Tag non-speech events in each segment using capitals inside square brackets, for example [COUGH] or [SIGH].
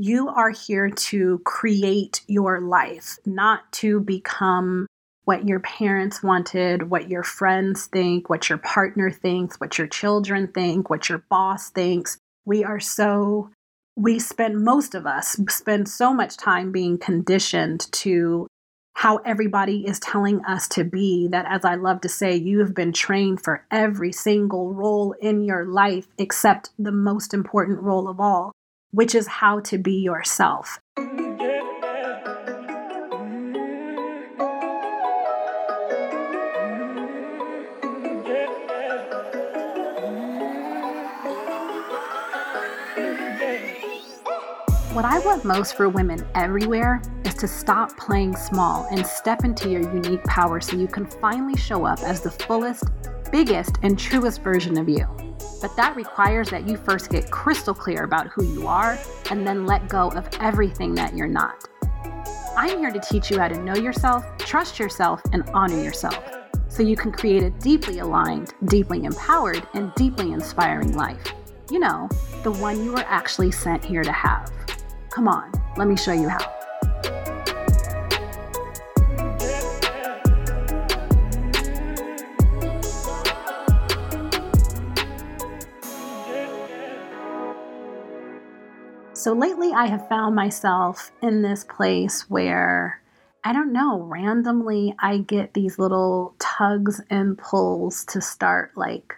you are here to create your life, not to become what your parents wanted, what your friends think, what your partner thinks, what your children think, what your boss thinks. We are so, we spend, most of us spend so much time being conditioned to how everybody is telling us to be that, as I love to say, you have been trained for every single role in your life except the most important role of all, which is how to be yourself. What I want most for women everywhere is to stop playing small and step into your unique power so you can finally show up as the fullest, biggest, and truest version of you. But that requires that you first get crystal clear about who you are and then let go of everything that you're not. I'm here to teach you how to know yourself, trust yourself, and honor yourself so you can create a deeply aligned, deeply empowered, and deeply inspiring life. You know, the one you were actually sent here to have. Come on, let me show you how. So lately, I have found myself in this place where I don't know, randomly, I get these little tugs and pulls to start like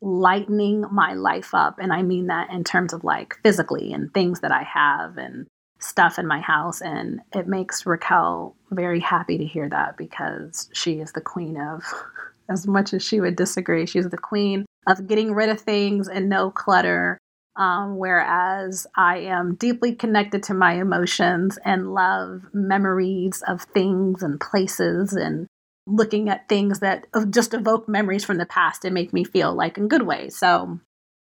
lightening my life up. And I mean that in terms of like physically and things that I have and stuff in my house. And it makes Raquel very happy to hear that because she is the queen of, [LAUGHS] as much as she would disagree, she's the queen of getting rid of things and no clutter. Um, whereas I am deeply connected to my emotions and love memories of things and places and looking at things that just evoke memories from the past and make me feel like in good ways. So,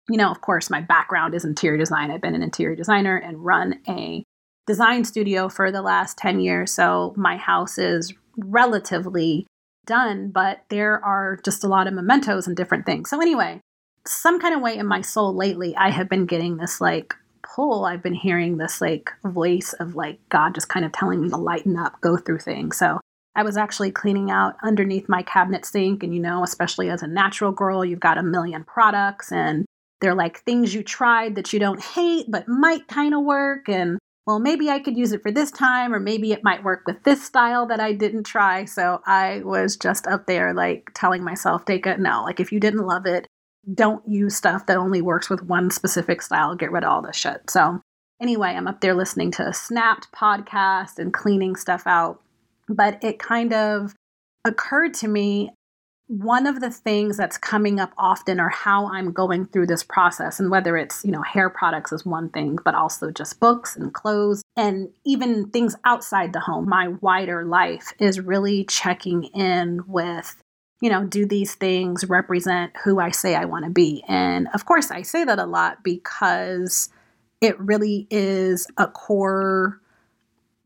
you know, of course, my background is interior design. I've been an interior designer and run a design studio for the last 10 years. So my house is relatively done, but there are just a lot of mementos and different things. So, anyway, some kind of way in my soul lately, I have been getting this like pull. I've been hearing this like voice of like God just kind of telling me to lighten up, go through things. So, I was actually cleaning out underneath my cabinet sink. And, you know, especially as a natural girl, you've got a million products and they're like things you tried that you don't hate but might kind of work. And, well, maybe I could use it for this time, or maybe it might work with this style that I didn't try. So I was just up there like telling myself, take no, like if you didn't love it, don't use stuff that only works with one specific style. Get rid of all this shit. So, anyway, I'm up there listening to a Snapped podcast and cleaning stuff out but it kind of occurred to me one of the things that's coming up often are how I'm going through this process and whether it's, you know, hair products is one thing, but also just books and clothes and even things outside the home. My wider life is really checking in with, you know, do these things represent who I say I want to be? And of course, I say that a lot because it really is a core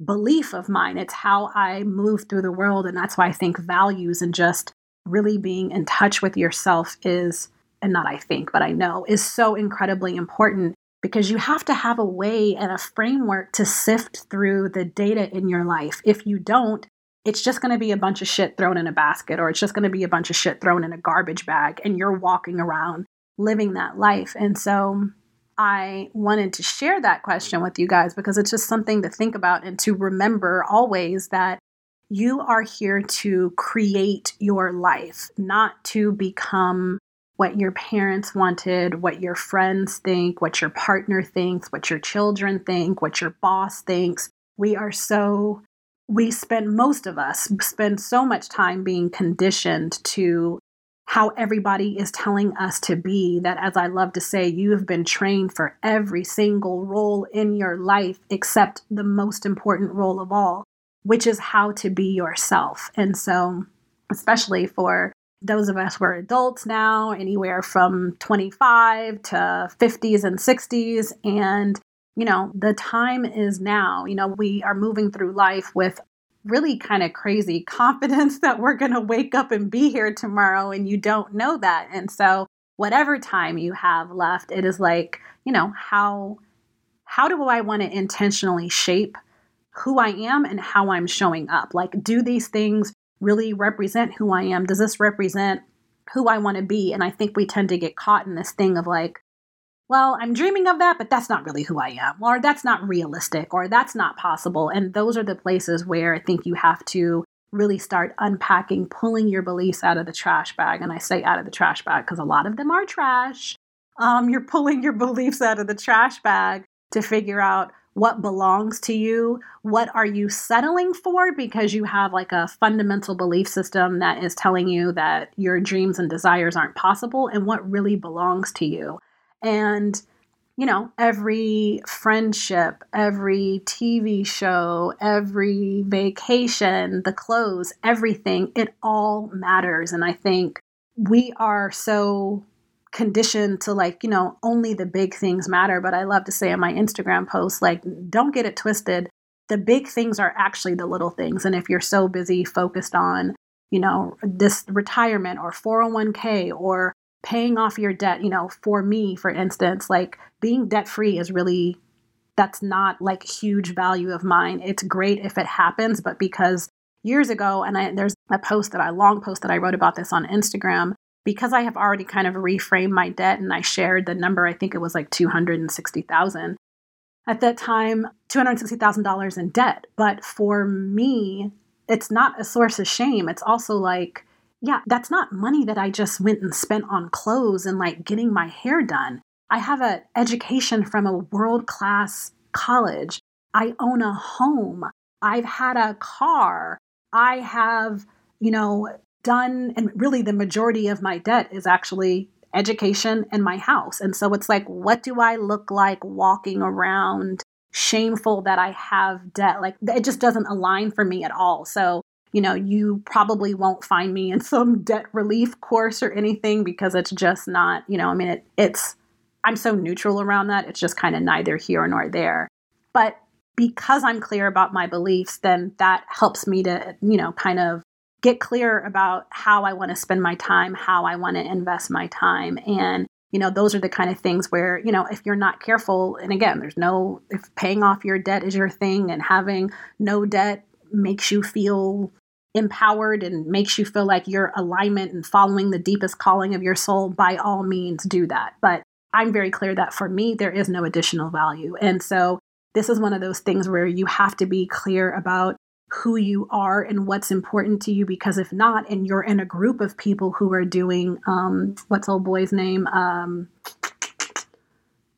belief of mine. It's how I move through the world. And that's why I think values and just really being in touch with yourself is, and not I think, but I know, is so incredibly important because you have to have a way and a framework to sift through the data in your life. If you don't, it's just going to be a bunch of shit thrown in a basket or it's just going to be a bunch of shit thrown in a garbage bag and you're walking around living that life. And so I wanted to share that question with you guys because it's just something to think about and to remember always that you are here to create your life, not to become what your parents wanted, what your friends think, what your partner thinks, what your children think, what your boss thinks. We are so, we spend, most of us spend so much time being conditioned to how everybody is telling us to be that as i love to say you have been trained for every single role in your life except the most important role of all which is how to be yourself. And so especially for those of us who are adults now anywhere from 25 to 50s and 60s and you know the time is now you know we are moving through life with really kind of crazy [LAUGHS] confidence that we're going to wake up and be here tomorrow and you don't know that. And so whatever time you have left, it is like, you know, how how do I want to intentionally shape who I am and how I'm showing up? Like, do these things really represent who I am? Does this represent who I want to be? And I think we tend to get caught in this thing of like, well, I'm dreaming of that, but that's not really who I am, or that's not realistic, or that's not possible. And those are the places where I think you have to really start unpacking, pulling your beliefs out of the trash bag. And I say out of the trash bag because a lot of them are trash. Um, you're pulling your beliefs out of the trash bag to figure out what belongs to you what are you settling for because you have like a fundamental belief system that is telling you that your dreams and desires aren't possible and what really belongs to you and you know every friendship every tv show every vacation the clothes everything it all matters and i think we are so conditioned to like, you know, only the big things matter. But I love to say in my Instagram posts, like, don't get it twisted. The big things are actually the little things. And if you're so busy focused on, you know, this retirement or 401k or paying off your debt, you know, for me, for instance, like being debt free is really, that's not like huge value of mine. It's great if it happens, but because years ago, and I, there's a post that I, long post that I wrote about this on Instagram, because I have already kind of reframed my debt and I shared the number, I think it was like 260,000 at that time, $260,000 in debt. But for me, it's not a source of shame. It's also like, yeah, that's not money that I just went and spent on clothes and like getting my hair done. I have an education from a world class college. I own a home. I've had a car. I have, you know, done, and really the majority of my debt is actually education and my house. And so it's like, what do I look like walking around shameful that I have debt? Like, it just doesn't align for me at all. So, you know, you probably won't find me in [LAUGHS] some debt relief course or anything because it's just not, you know, I mean, it, it's, I'm so neutral around that. It's just kind of neither here nor there. But because I'm clear about my beliefs, then that helps me to, you know, kind of get clear about how I want to spend my time, how I want to invest my time. And, you know, those are the kind of things where, you know, if you're not careful, and again, there's no, if paying off your debt is your thing and having no debt makes you feel empowered and makes you feel like your alignment and following the deepest calling of your soul, by all means do that. But I'm very clear that for me, there is no additional value. And so this is one of those things where you have to be clear about who you are and what's important to you because if not and you're in a group of people who are doing um, what's old boy's name um,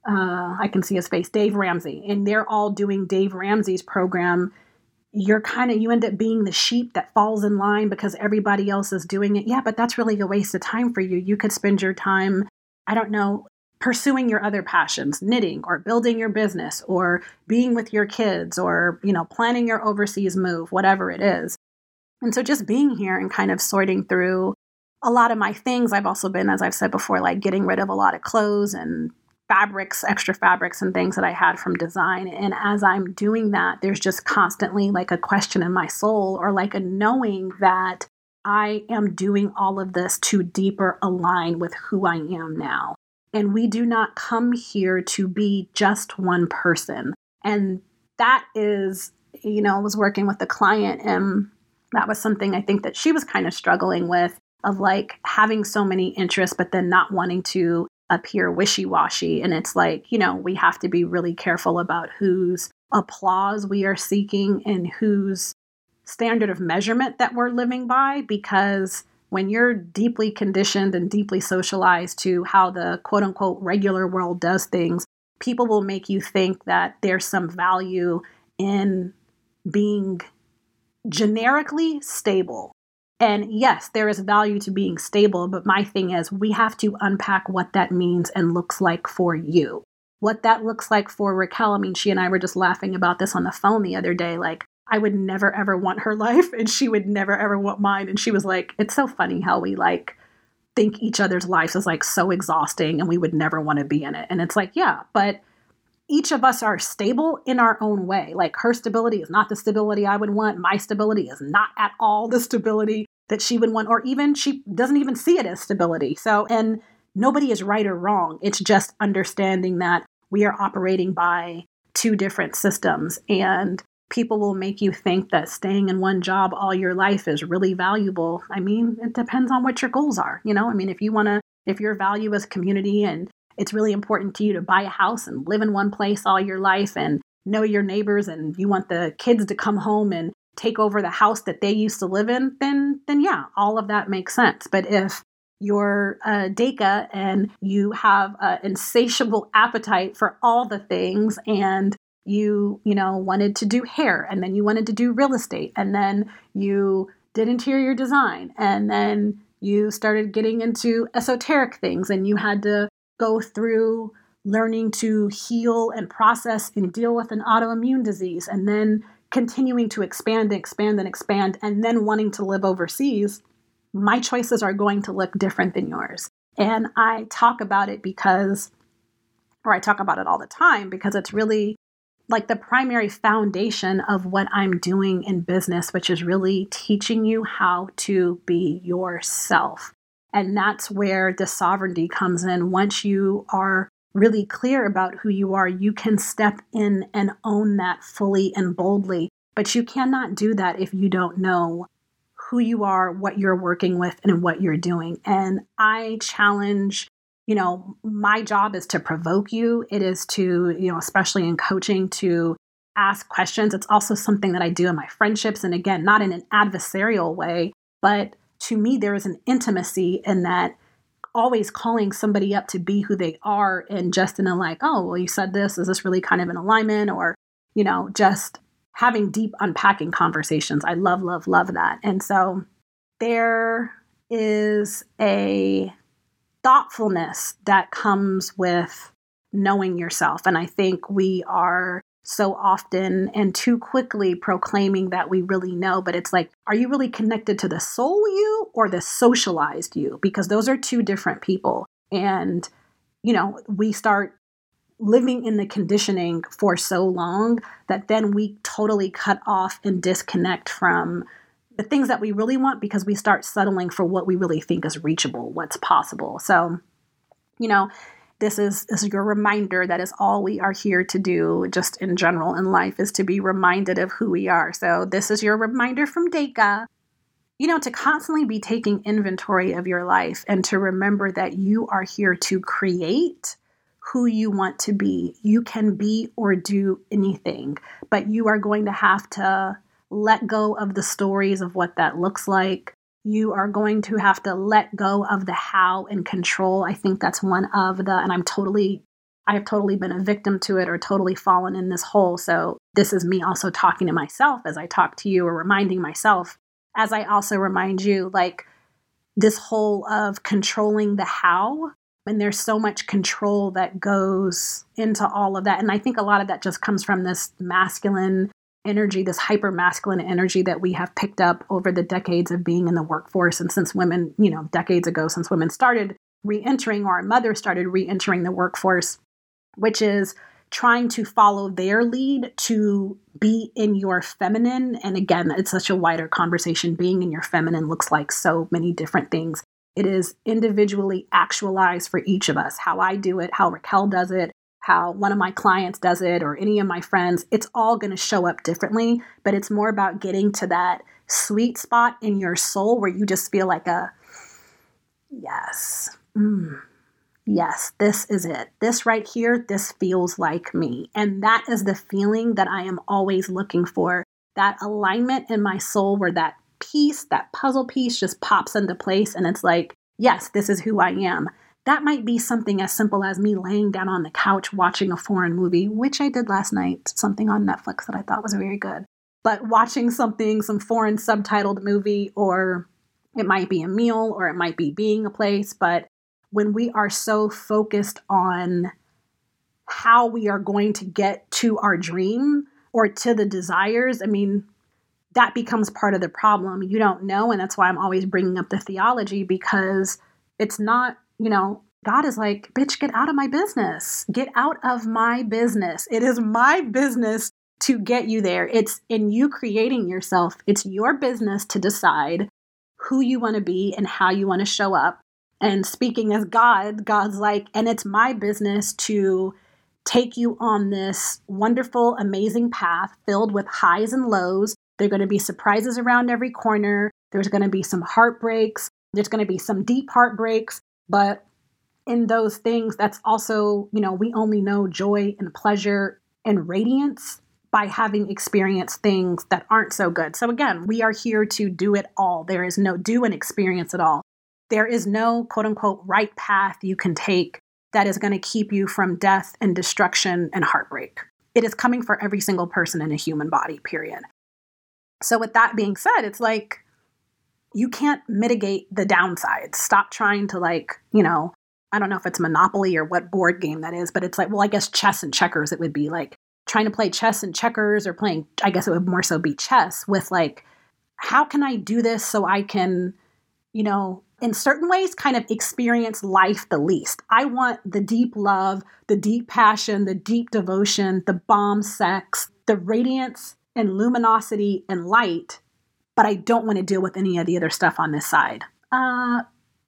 uh, i can see his face dave ramsey and they're all doing dave ramsey's program you're kind of you end up being the sheep that falls in line because everybody else is doing it yeah but that's really a waste of time for you you could spend your time i don't know pursuing your other passions, knitting or building your business or being with your kids or, you know, planning your overseas move, whatever it is. And so just being here and kind of sorting through a lot of my things. I've also been, as I've said before, like getting rid of a lot of clothes and fabrics, extra fabrics and things that I had from design. And as I'm doing that, there's just constantly like a question in my soul or like a knowing that I am doing all of this to deeper align with who I am now. And we do not come here to be just one person. And that is, you know, I was working with a client and that was something I think that she was kind of struggling with of like having so many interests, but then not wanting to appear wishy washy. And it's like, you know, we have to be really careful about whose applause we are seeking and whose standard of measurement that we're living by because when you're deeply conditioned and deeply socialized to how the quote unquote regular world does things, people will make you think that there's some value in being generically stable. And yes, there is value to being stable, but my thing is we have to unpack what that means and looks like for you. What that looks like for Raquel, I mean, she and I were just laughing about this on the phone the other day. Like, I would never ever want her [LAUGHS] life and she would never ever want mine. And she was like, it's so funny how we like think each other's lives is like so exhausting and we would never want to be in it. And it's like, yeah, but each of us are stable in our own way. Like her stability is not the stability I would want. My stability is not at all the stability that she would want, or even she doesn't even see it as stability. So, and nobody is right or wrong. It's just understanding that we are operating by two different systems. And people will make you think that staying in one job all your life is really valuable. I mean, it depends on what your goals are. You know, I mean, if you want to, if your value is community and it's really important to you to buy a house and live in one place all your life and know your neighbors and you want the kids to come home and take over the house that they used to live in, then then yeah, all of that makes sense. But if you're a Deka and you have an insatiable appetite for all the things and you, you know, wanted to do hair and then you wanted to do real estate and then you did interior design and then you started getting into esoteric things and you had to go through learning to heal and process and deal with an autoimmune disease and then continuing to expand and expand and expand and then wanting to live overseas, my choices are going to look different than yours. And I talk about it because, or I talk about it all the time because it's really like the primary foundation of what I'm doing in business, which is really teaching you how to be yourself. And that's where the sovereignty comes in. Once you are really clear about who you are, you can step in and own that fully and boldly. But you cannot do that if you don't know who you are, what you're working with, and what you're doing. And I challenge you know, my job is to provoke you. It is to, you know, especially in coaching, to ask questions. It's also something that I do in my friendships. And again, not in an adversarial way, but to me, there is an intimacy in that always calling somebody up to be who they are and just in a like, oh, well, you said this. Is this really kind of in alignment? Or, you know, just having deep unpacking conversations. I love, love, love that. And so there is a thoughtfulness that comes with knowing yourself. And I think we are so often and too quickly proclaiming that we really know, but it's like, are you really connected to the soul you or the socialized you? Because those are two different people. And, you know, we start living in the conditioning for so long that then we totally cut off and disconnect from the things that we really want because we start settling for what we really think is reachable, what's possible. So, you know, this is, this is your reminder that is all we are here to do, just in general in life, is to be reminded of who we are. So, this is your reminder from Deka, you know, to constantly be taking inventory of your life and to remember that you are here to create who you want to be. You can be or do anything, but you are going to have to let go of the stories of what that looks like. You are going to have to let go of the how and control. I think that's one of the, and I'm totally, I have totally been a victim to it or totally fallen in this hole. So this is me also talking to myself as I talk to you or reminding myself as I also remind you, like this whole of controlling the how. And there's so much control that goes into all of that. And I think a lot of that just comes from this masculine energy, this hyper masculine energy that we have picked up over the decades of being in the workforce. And since women, you know, decades ago, since women started re entering or our mothers started re entering the workforce, which is trying to follow their lead to be in your feminine. And again, it's such a wider conversation. Being in your feminine looks like so many different things. It is individually actualized for each of us. How I do it, how Raquel does it, how one of my clients does it or any of my friends, it's all going to show up differently. But it's more about getting to that sweet spot in your soul where you just feel like a yes, mm, yes, this is it. This right here, this feels like me. And that is the feeling that I am always looking for that alignment in my soul where that piece, that puzzle piece just pops into place. And it's like, yes, this is who I am. That might be something as simple as me laying down on the couch watching a foreign movie, which I did last night, something on Netflix that I thought was very good. But watching something, some foreign subtitled movie, or it might be a meal, or it might be being a place. But when we are so focused on how we are going to get to our dream or to the desires, I mean, that becomes part of the problem. You don't know. And that's why I'm always bringing up the theology because it's not you know, God is like, bitch, get out of my business. Get out of my business. It is my business to get you there. It's in you creating yourself. It's your business to decide who you want to be and how you want to show up. And speaking as God, God's like, and it's my business to take you on this wonderful, amazing path filled with highs and lows. There are going to be surprises around every corner. There's going to be some heartbreaks. There's going to be some deep heartbreaks. But in those things, that's also, you know, we only know joy and pleasure and radiance by having experienced things that aren't so good. So again, we are here to do it all. There is no do and experience at all. There is no quote unquote right path you can take that is going to keep you from death and destruction and heartbreak. It is coming for every single person in a human body, period. So, with that being said, it's like you can't mitigate the downsides. Stop trying to, like, you know, I don't know if it's Monopoly or what board game that is, but it's like, well, I guess chess and checkers, it would be like trying to play chess and checkers or playing, I guess it would more so be chess with like, how can I do this so I can, you know, in certain ways kind of experience life the least. I want the deep love, the deep passion, the deep devotion, the bomb sex, the radiance and luminosity and light, but I don't want to deal with any of the other stuff on this side. Uh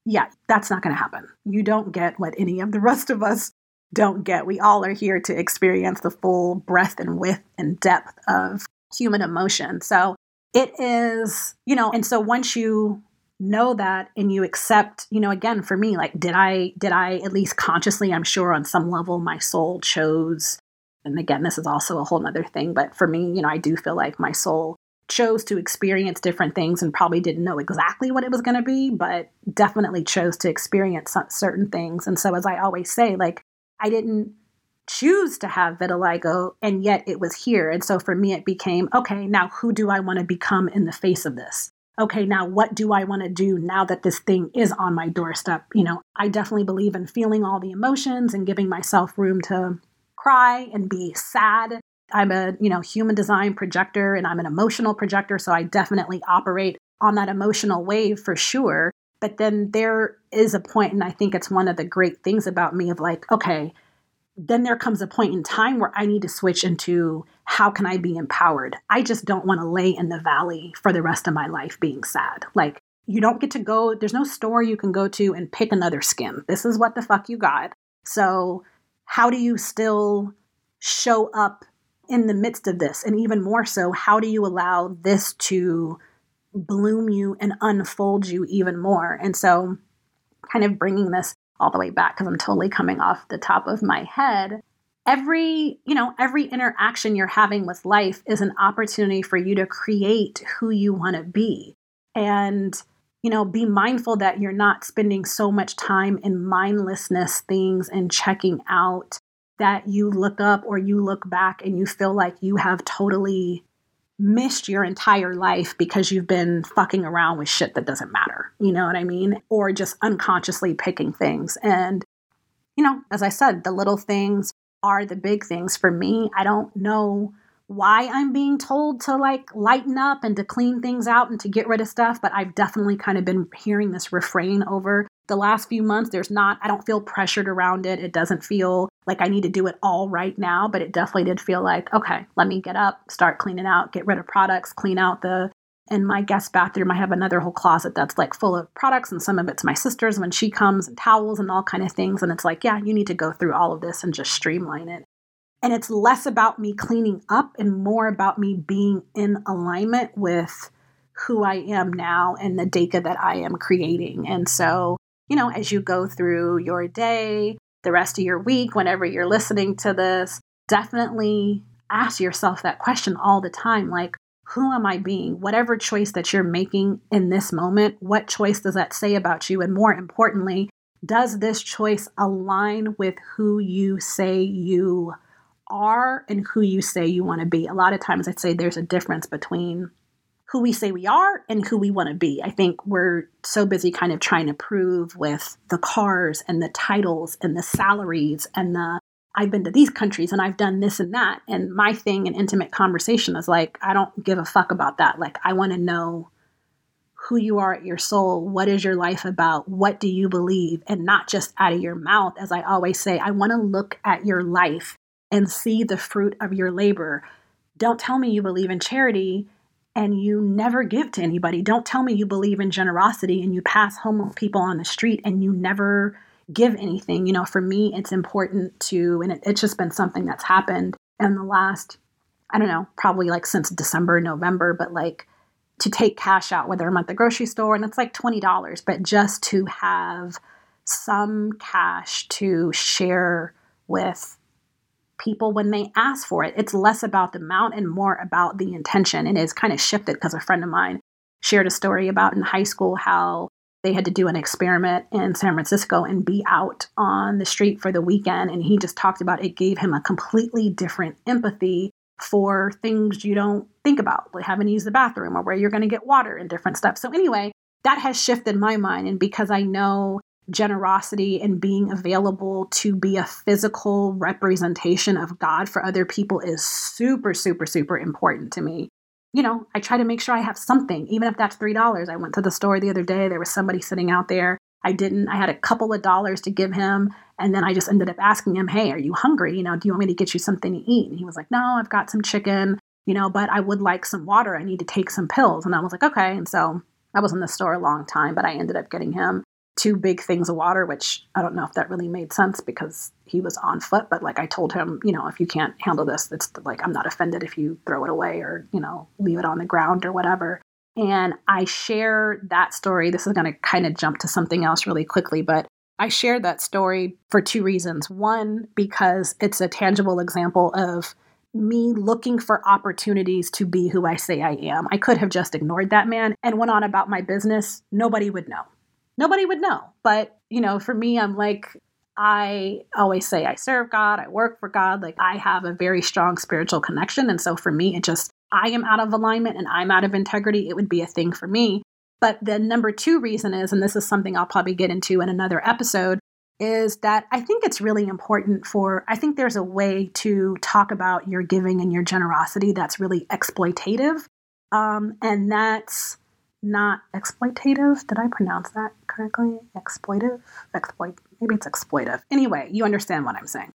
yeah, that's not going to happen. You don't get what any of the rest of us don't get. We all are here to experience the full breadth and width and depth of human emotion. So it is, you know, and so once you know that and you accept you know again for me like did i did i at least consciously i'm sure on some level my soul chose and again this is also a whole nother thing but for me you know i do feel like my soul chose to experience different things and probably didn't know exactly what it was going to be but definitely chose to experience certain things and so as i always say like i didn't choose to have vitiligo and yet it was here and so for me it became okay now who do i want to become in the face of this okay, now what do I want to do now that this thing is on my doorstep? You know, I definitely believe in feeling all the emotions and giving myself room to cry and be sad. I'm a, you know, human design projector and I'm an emotional projector, so I definitely operate on that emotional wave for sure. But then there is a point, and I think it's one of the great things about me of like, okay, then there comes a point in time where I need to switch into how can I be empowered? I just don't want to lay in the valley for the rest of my life being sad. Like, you don't get to go, there's no store you can go to and pick another skin. This is what the fuck you got. So, how do you still show up in the midst of this? And even more so, how do you allow this to bloom you and unfold you even more? And so, kind of bringing this all the way back because I'm totally coming off the top of my head. Every, you know, every interaction you're having with life is an opportunity for you to create who you want to be. And, you know, be mindful that you're not spending so much time in mindlessness things and checking out that you look up or you look back and you feel like you have totally missed your entire life because you've been fucking around with shit that doesn't matter. You know what I mean? Or just unconsciously picking things. And, you know, as I said, the little things are the big things for me. I don't know why I'm being told to like lighten up and to clean things out and to get rid of stuff, but I've definitely kind of been hearing this refrain over the last few months. There's not, I don't feel pressured around it. It doesn't feel like I need to do it all right now, but it definitely did feel like, okay, let me get up, start cleaning out, get rid of products, clean out the in my guest bathroom i have another whole closet that's like full of products and some of it's my sister's when she comes and towels and all kind of things and it's like yeah you need to go through all of this and just streamline it and it's less about me cleaning up and more about me being in alignment with who I am now and the Deka that I am creating. And so, you know, as you go through your day, the rest of your week, whenever you're listening to this, definitely ask yourself that question all the time like, who am I being? Whatever choice that you're making in this moment, what choice does that say about you? And more importantly, does this choice align with who you say you are and who you say you want to be. A lot of times I'd say there's a difference between who we say we are and who we want to be. I think we're so busy kind of trying to prove with the cars and the titles and the salaries and the I've been to these countries and I've done this and that. And my thing in intimate conversation is like, I don't give a fuck about that. Like, I want to know who you are at your soul. What is your life about? What do you believe? And not just out of your mouth. As I always say, I want to look at your life and see the fruit of your labor. Don't tell me you believe in charity and you never give to anybody. Don't tell me you believe in generosity and you pass homeless people on the street and you never give anything. You know, for me, it's important to, and it, it's just been something that's happened in the last, I don't know, probably like since December, November, but like to take cash out, whether I'm at the grocery store and it's like $20, but just to have some cash to share with people when they ask for it. It's less about the amount and more about the intention. And it's kind of shifted because a friend of mine shared a story about in high school how they had to do an experiment in San Francisco and be out on the street for the weekend. And he just talked about it gave him a completely different empathy for things you don't think about, like having to use the bathroom or where you're going to get water and different stuff. So, anyway, that has shifted my mind. And because I know generosity and being available to be a physical representation of God for other people is super, super, super important to me. You know, I try to make sure I have something, even if that's $3. I went to the store the other day, there was somebody sitting out there. I didn't, I had a couple of dollars to give him. And then I just ended up asking him, Hey, are you hungry? You know, do you want me to get you something to eat? And he was like, No, I've got some chicken, you know, but I would like some water. I need to take some pills. And I was like, Okay. And so I was in the store a long time, but I ended up getting him two big things of water, which I don't know if that really made sense because he was on foot. But like I told him, you know, if you can't handle this, it's like I'm not offended if you throw it away or, you know, leave it on the ground or whatever. And I share that story. This is going to kind of jump to something else really quickly, but I share that story for two reasons. One, because it's a tangible example of me looking for opportunities to be who I say I am. I could have just ignored that man and went on about my business. Nobody would know nobody would know. But, you know, for me, I'm like, I always say I serve God, I work for God. Like I have a very strong spiritual connection. And so for me, it just, I am out of alignment and I'm out of integrity. It would be a thing for me. But the number two reason is, and this is something I'll probably get into in another episode, is that I think it's really important for, I think there's a way to talk about your giving and your generosity that's really exploitative. Um, and that's not exploitative. Did I pronounce that correctly? Exploitive? Exploit maybe it's exploitive. Anyway, you understand what I'm saying.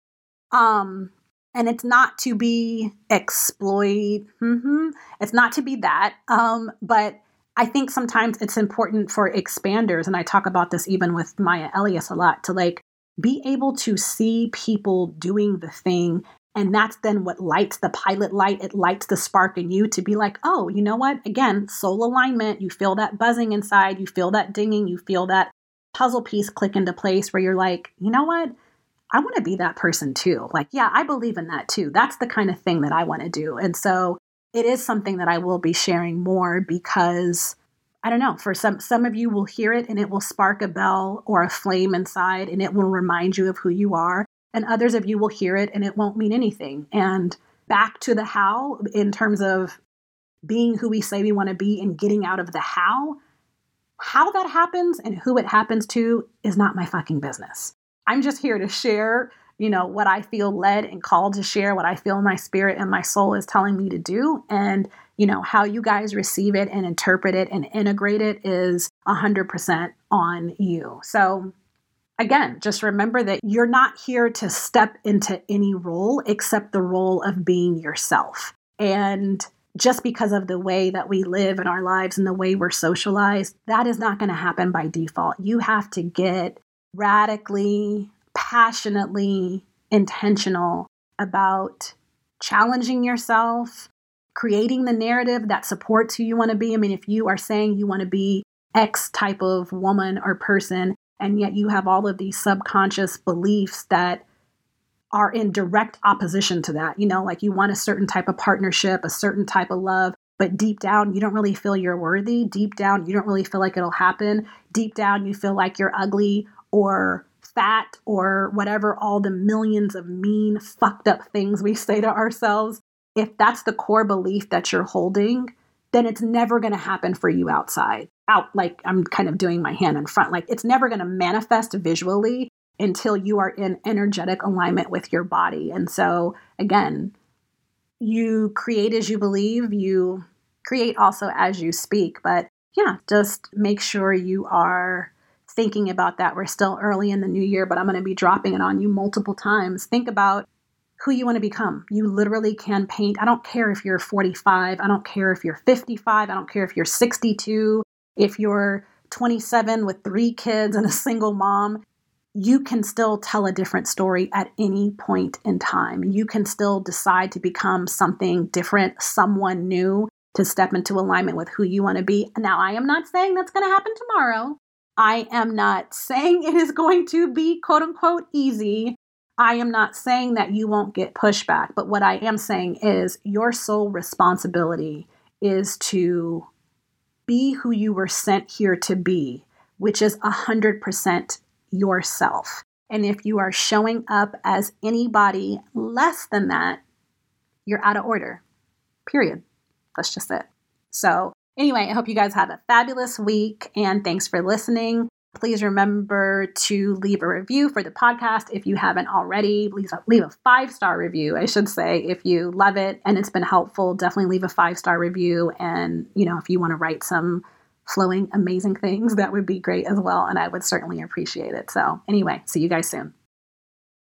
Um and it's not to be exploit mm-hmm. it's not to be that um but i think sometimes it's important for expanders and i talk about this even with maya elias a lot to like be able to see people doing the thing and that's then what lights the pilot light. It lights the spark in you to be like, oh, you know what? Again, soul alignment. You feel that buzzing inside. You feel that dinging. You feel that puzzle piece click into place where you're like, you know what? I want to be that person too. Like, yeah, I believe in that too. That's the kind of thing that I want to do. And so it is something that I will be sharing more because I don't know, for some some of you will hear it and it will spark a bell or a flame inside and it will remind you of who you are and others of you will hear it and it won't mean anything. And back to the how in terms of being who we say we want to be and getting out of the how, how that happens and who it happens to is not my fucking business. I'm just here to share, you know, what I feel led and called to share, what I feel my spirit and my soul is telling me to do. And, you know, how you guys receive it and interpret it and integrate it is 100% on you. So, again, just remember that you're not here to step into any role except the role of being yourself. And just because of the way that we live in our lives and the way we're socialized, that is not going to happen by default. You have to get radically, passionately intentional about challenging yourself, creating the narrative that supports who you want to be. I mean, if you are saying you want to be X type of woman or person, and yet you have all of these subconscious beliefs that are in direct opposition to that. You know, like you want a certain type of partnership, a certain type of love, but deep down, you don't really feel you're worthy. Deep down, you don't really feel like it'll happen. Deep down, you feel like you're ugly or fat or whatever, all the millions of mean, fucked up things we [LAUGHS] say to ourselves. If that's the core belief that you're holding, then it's never going to happen for you outside. Out, like I'm kind of doing my hand in front. Like it's never going to manifest visually until you are in energetic alignment with your body. And so, again, you create as you believe, you create also as you speak. But yeah, just make sure you are thinking about that. We're still early in the new year, but I'm going to be dropping it on you multiple times. Think about who you want to become. You literally can paint. I don't care if you're 45, I don't care if you're 55, I don't care if you're 62, if you're 27 with three kids and a single mom. you can still tell a different story at any point in time. You can still decide to become something different, someone new, to step into alignment with who you want to be. Now, I am not saying that's going to happen tomorrow. I am not saying it is going to be quote unquote easy. I am not saying that you won't get pushback, but what I am saying is your sole responsibility is to be who you were sent here to be, which is 100% yourself. And if you are showing up as anybody less than that, you're out of order. Period. That's just it. So, anyway, I hope you guys have a fabulous week and thanks for listening. Please remember to leave a review for the podcast if you haven't already. Leave a, leave a five star review, I should say, if you love it and it's been helpful. Definitely leave a five star review. And, you know, if you want to write some flowing, amazing things, that would be great as well. And I would certainly appreciate it. So, anyway, see you guys soon.